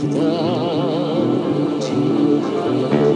Kijk met die